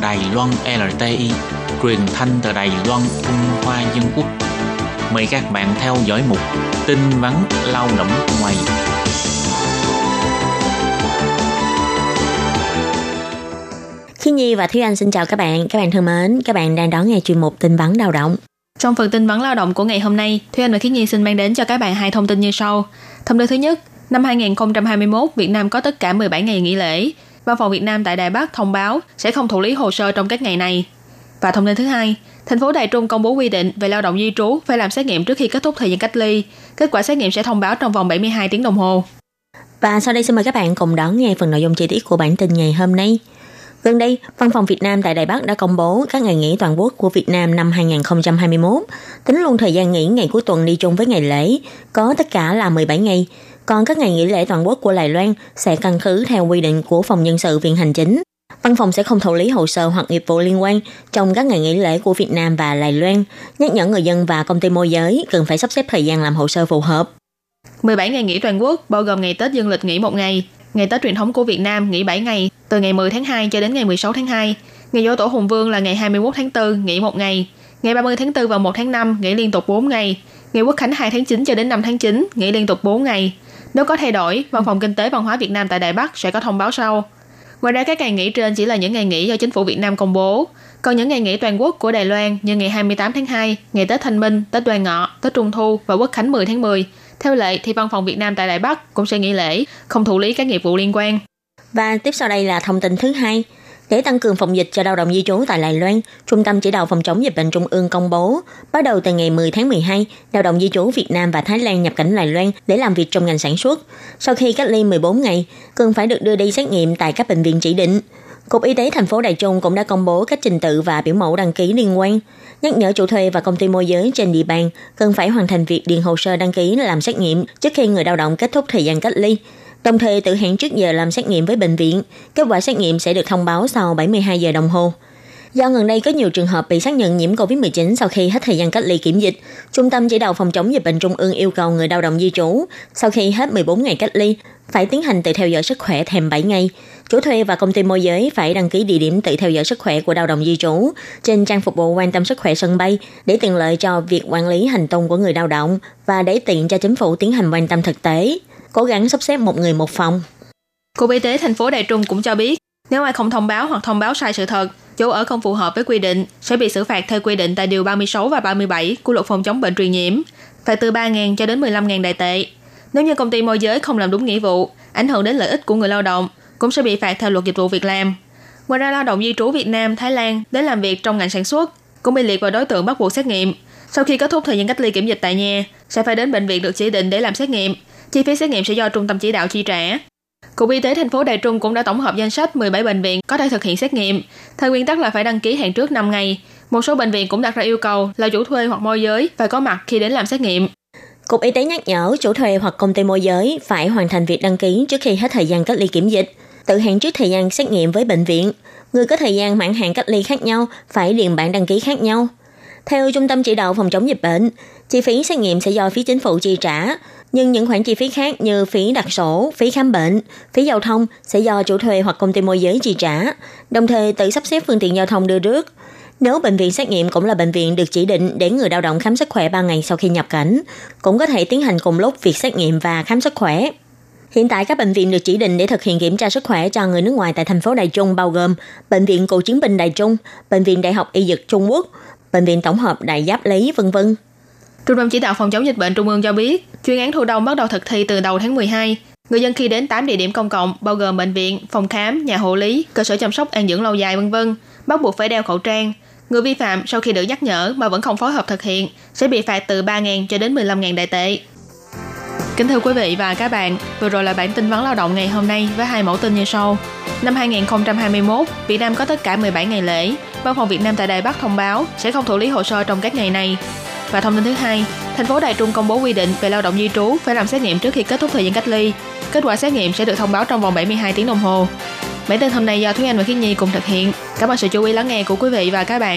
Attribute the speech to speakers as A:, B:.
A: Đài Loan LTI, truyền thanh từ Đài Loan, Trung Hoa Dân Quốc. Mời các bạn theo dõi mục tin vắn lao động ngoài.
B: Khi Nhi và Thúy Anh xin chào các bạn. Các bạn thân mến, các bạn đang đón nghe chuyên mục tin vắn lao động.
C: Trong phần tin vắn lao động của ngày hôm nay, Thúy Anh và Khiết Nhi xin mang đến cho các bạn hai thông tin như sau. Thông tin thứ nhất, năm 2021, Việt Nam có tất cả 17 ngày nghỉ lễ. Văn phòng Việt Nam tại Đài Bắc thông báo sẽ không thụ lý hồ sơ trong các ngày này. Và thông tin thứ hai, thành phố Đài Trung công bố quy định về lao động di trú phải làm xét nghiệm trước khi kết thúc thời gian cách ly. Kết quả xét nghiệm sẽ thông báo trong vòng 72 tiếng đồng hồ.
B: Và sau đây xin mời các bạn cùng đón nghe phần nội dung chi tiết của bản tin ngày hôm nay. Gần đây, Văn phòng Việt Nam tại Đài Bắc đã công bố các ngày nghỉ toàn quốc của Việt Nam năm 2021, tính luôn thời gian nghỉ ngày cuối tuần đi chung với ngày lễ, có tất cả là 17 ngày. Còn các ngày nghỉ lễ toàn quốc của Đài Loan sẽ căn cứ theo quy định của Phòng Nhân sự Viện Hành Chính. Văn phòng sẽ không thụ lý hồ sơ hoặc nghiệp vụ liên quan trong các ngày nghỉ lễ của Việt Nam và Đài Loan, nhắc nhở người dân và công ty môi giới cần phải sắp xếp thời gian làm hồ sơ phù hợp.
C: 17 ngày nghỉ toàn quốc bao gồm ngày Tết dương lịch nghỉ một ngày, ngày Tết truyền thống của Việt Nam nghỉ 7 ngày, từ ngày 10 tháng 2 cho đến ngày 16 tháng 2. Ngày dỗ tổ Hùng Vương là ngày 21 tháng 4 nghỉ một ngày, ngày 30 tháng 4 và 1 tháng 5 nghỉ liên tục 4 ngày, ngày Quốc khánh 2 tháng 9 cho đến 5 tháng 9 nghỉ liên tục 4 ngày. Nếu có thay đổi, Văn phòng Kinh tế Văn hóa Việt Nam tại Đài Bắc sẽ có thông báo sau. Ngoài ra các ngày nghỉ trên chỉ là những ngày nghỉ do chính phủ Việt Nam công bố. Còn những ngày nghỉ toàn quốc của Đài Loan như ngày 28 tháng 2, ngày Tết Thanh Minh, Tết Đoan Ngọ, Tết Trung Thu và Quốc khánh 10 tháng 10. Theo lệ thì Văn phòng Việt Nam tại Đài Bắc cũng sẽ nghỉ lễ, không thụ lý các nghiệp vụ liên quan.
B: Và tiếp sau đây là thông tin thứ hai. Để tăng cường phòng dịch cho lao động di trú tại Đài Loan, Trung tâm Chỉ đạo Phòng chống dịch bệnh Trung ương công bố, bắt đầu từ ngày 10 tháng 12, lao động di trú Việt Nam và Thái Lan nhập cảnh Đài Loan để làm việc trong ngành sản xuất. Sau khi cách ly 14 ngày, cần phải được đưa đi xét nghiệm tại các bệnh viện chỉ định. Cục Y tế thành phố Đài Trung cũng đã công bố các trình tự và biểu mẫu đăng ký liên quan, nhắc nhở chủ thuê và công ty môi giới trên địa bàn cần phải hoàn thành việc điền hồ sơ đăng ký làm xét nghiệm trước khi người lao động kết thúc thời gian cách ly đồng thời tự hẹn trước giờ làm xét nghiệm với bệnh viện. Kết quả xét nghiệm sẽ được thông báo sau 72 giờ đồng hồ. Do gần đây có nhiều trường hợp bị xác nhận nhiễm COVID-19 sau khi hết thời gian cách ly kiểm dịch, Trung tâm chỉ đạo phòng chống dịch bệnh Trung ương yêu cầu người lao động di trú sau khi hết 14 ngày cách ly phải tiến hành tự theo dõi sức khỏe thêm 7 ngày. Chủ thuê và công ty môi giới phải đăng ký địa điểm tự theo dõi sức khỏe của lao động di trú trên trang phục vụ quan tâm sức khỏe sân bay để tiện lợi cho việc quản lý hành tung của người lao động và để tiện cho chính phủ tiến hành quan tâm thực tế cố gắng sắp xếp một người một phòng.
C: Cục Y tế thành phố Đài Trung cũng cho biết, nếu ai không thông báo hoặc thông báo sai sự thật, chỗ ở không phù hợp với quy định sẽ bị xử phạt theo quy định tại điều 36 và 37 của luật phòng chống bệnh truyền nhiễm, phạt từ 3.000 cho đến 15.000 đại tệ. Nếu như công ty môi giới không làm đúng nghĩa vụ, ảnh hưởng đến lợi ích của người lao động, cũng sẽ bị phạt theo luật dịch vụ việc làm. Ngoài ra lao động di trú Việt Nam, Thái Lan đến làm việc trong ngành sản xuất cũng bị liệt vào đối tượng bắt buộc xét nghiệm. Sau khi kết thúc thời gian cách ly kiểm dịch tại nhà, sẽ phải đến bệnh viện được chỉ định để làm xét nghiệm chi phí xét nghiệm sẽ do trung tâm chỉ đạo chi trả. Cục Y tế thành phố Đài Trung cũng đã tổng hợp danh sách 17 bệnh viện có thể thực hiện xét nghiệm. Theo nguyên tắc là phải đăng ký hẹn trước 5 ngày. Một số bệnh viện cũng đặt ra yêu cầu là chủ thuê hoặc môi giới phải có mặt khi đến làm xét nghiệm.
B: Cục Y tế nhắc nhở chủ thuê hoặc công ty môi giới phải hoàn thành việc đăng ký trước khi hết thời gian cách ly kiểm dịch, tự hẹn trước thời gian xét nghiệm với bệnh viện. Người có thời gian mãn hạn cách ly khác nhau phải điền bản đăng ký khác nhau. Theo Trung tâm Chỉ đạo Phòng chống dịch bệnh, chi phí xét nghiệm sẽ do phía chính phủ chi trả, nhưng những khoản chi phí khác như phí đặt sổ, phí khám bệnh, phí giao thông sẽ do chủ thuê hoặc công ty môi giới chi trả, đồng thời tự sắp xếp phương tiện giao thông đưa rước. Nếu bệnh viện xét nghiệm cũng là bệnh viện được chỉ định để người lao động khám sức khỏe 3 ngày sau khi nhập cảnh, cũng có thể tiến hành cùng lúc việc xét nghiệm và khám sức khỏe. Hiện tại các bệnh viện được chỉ định để thực hiện kiểm tra sức khỏe cho người nước ngoài tại thành phố Đài Trung bao gồm Bệnh viện Cựu chiến binh Đài Trung, Bệnh viện Đại học Y Dược Trung Quốc, Bệnh viện Tổng hợp Đại Giáp Lý, vân vân.
C: Trung tâm chỉ đạo phòng chống dịch bệnh Trung ương cho biết, chuyên án thu đông bắt đầu thực thi từ đầu tháng 12. Người dân khi đến 8 địa điểm công cộng bao gồm bệnh viện, phòng khám, nhà hộ lý, cơ sở chăm sóc an dưỡng lâu dài vân vân, bắt buộc phải đeo khẩu trang. Người vi phạm sau khi được nhắc nhở mà vẫn không phối hợp thực hiện sẽ bị phạt từ 3.000 cho đến 15.000 đại tệ. Kính thưa quý vị và các bạn, vừa rồi là bản tin vấn lao động ngày hôm nay với hai mẫu tin như sau. Năm 2021, Việt Nam có tất cả 17 ngày lễ. Văn phòng Việt Nam tại Đài Bắc thông báo sẽ không thụ lý hồ sơ trong các ngày này. Và thông tin thứ hai, thành phố Đài Trung công bố quy định về lao động di trú phải làm xét nghiệm trước khi kết thúc thời gian cách ly. Kết quả xét nghiệm sẽ được thông báo trong vòng 72 tiếng đồng hồ. Bản tin hôm nay do Thúy Anh và Khiết Nhi cùng thực hiện. Cảm ơn sự chú ý lắng nghe của quý vị và các bạn.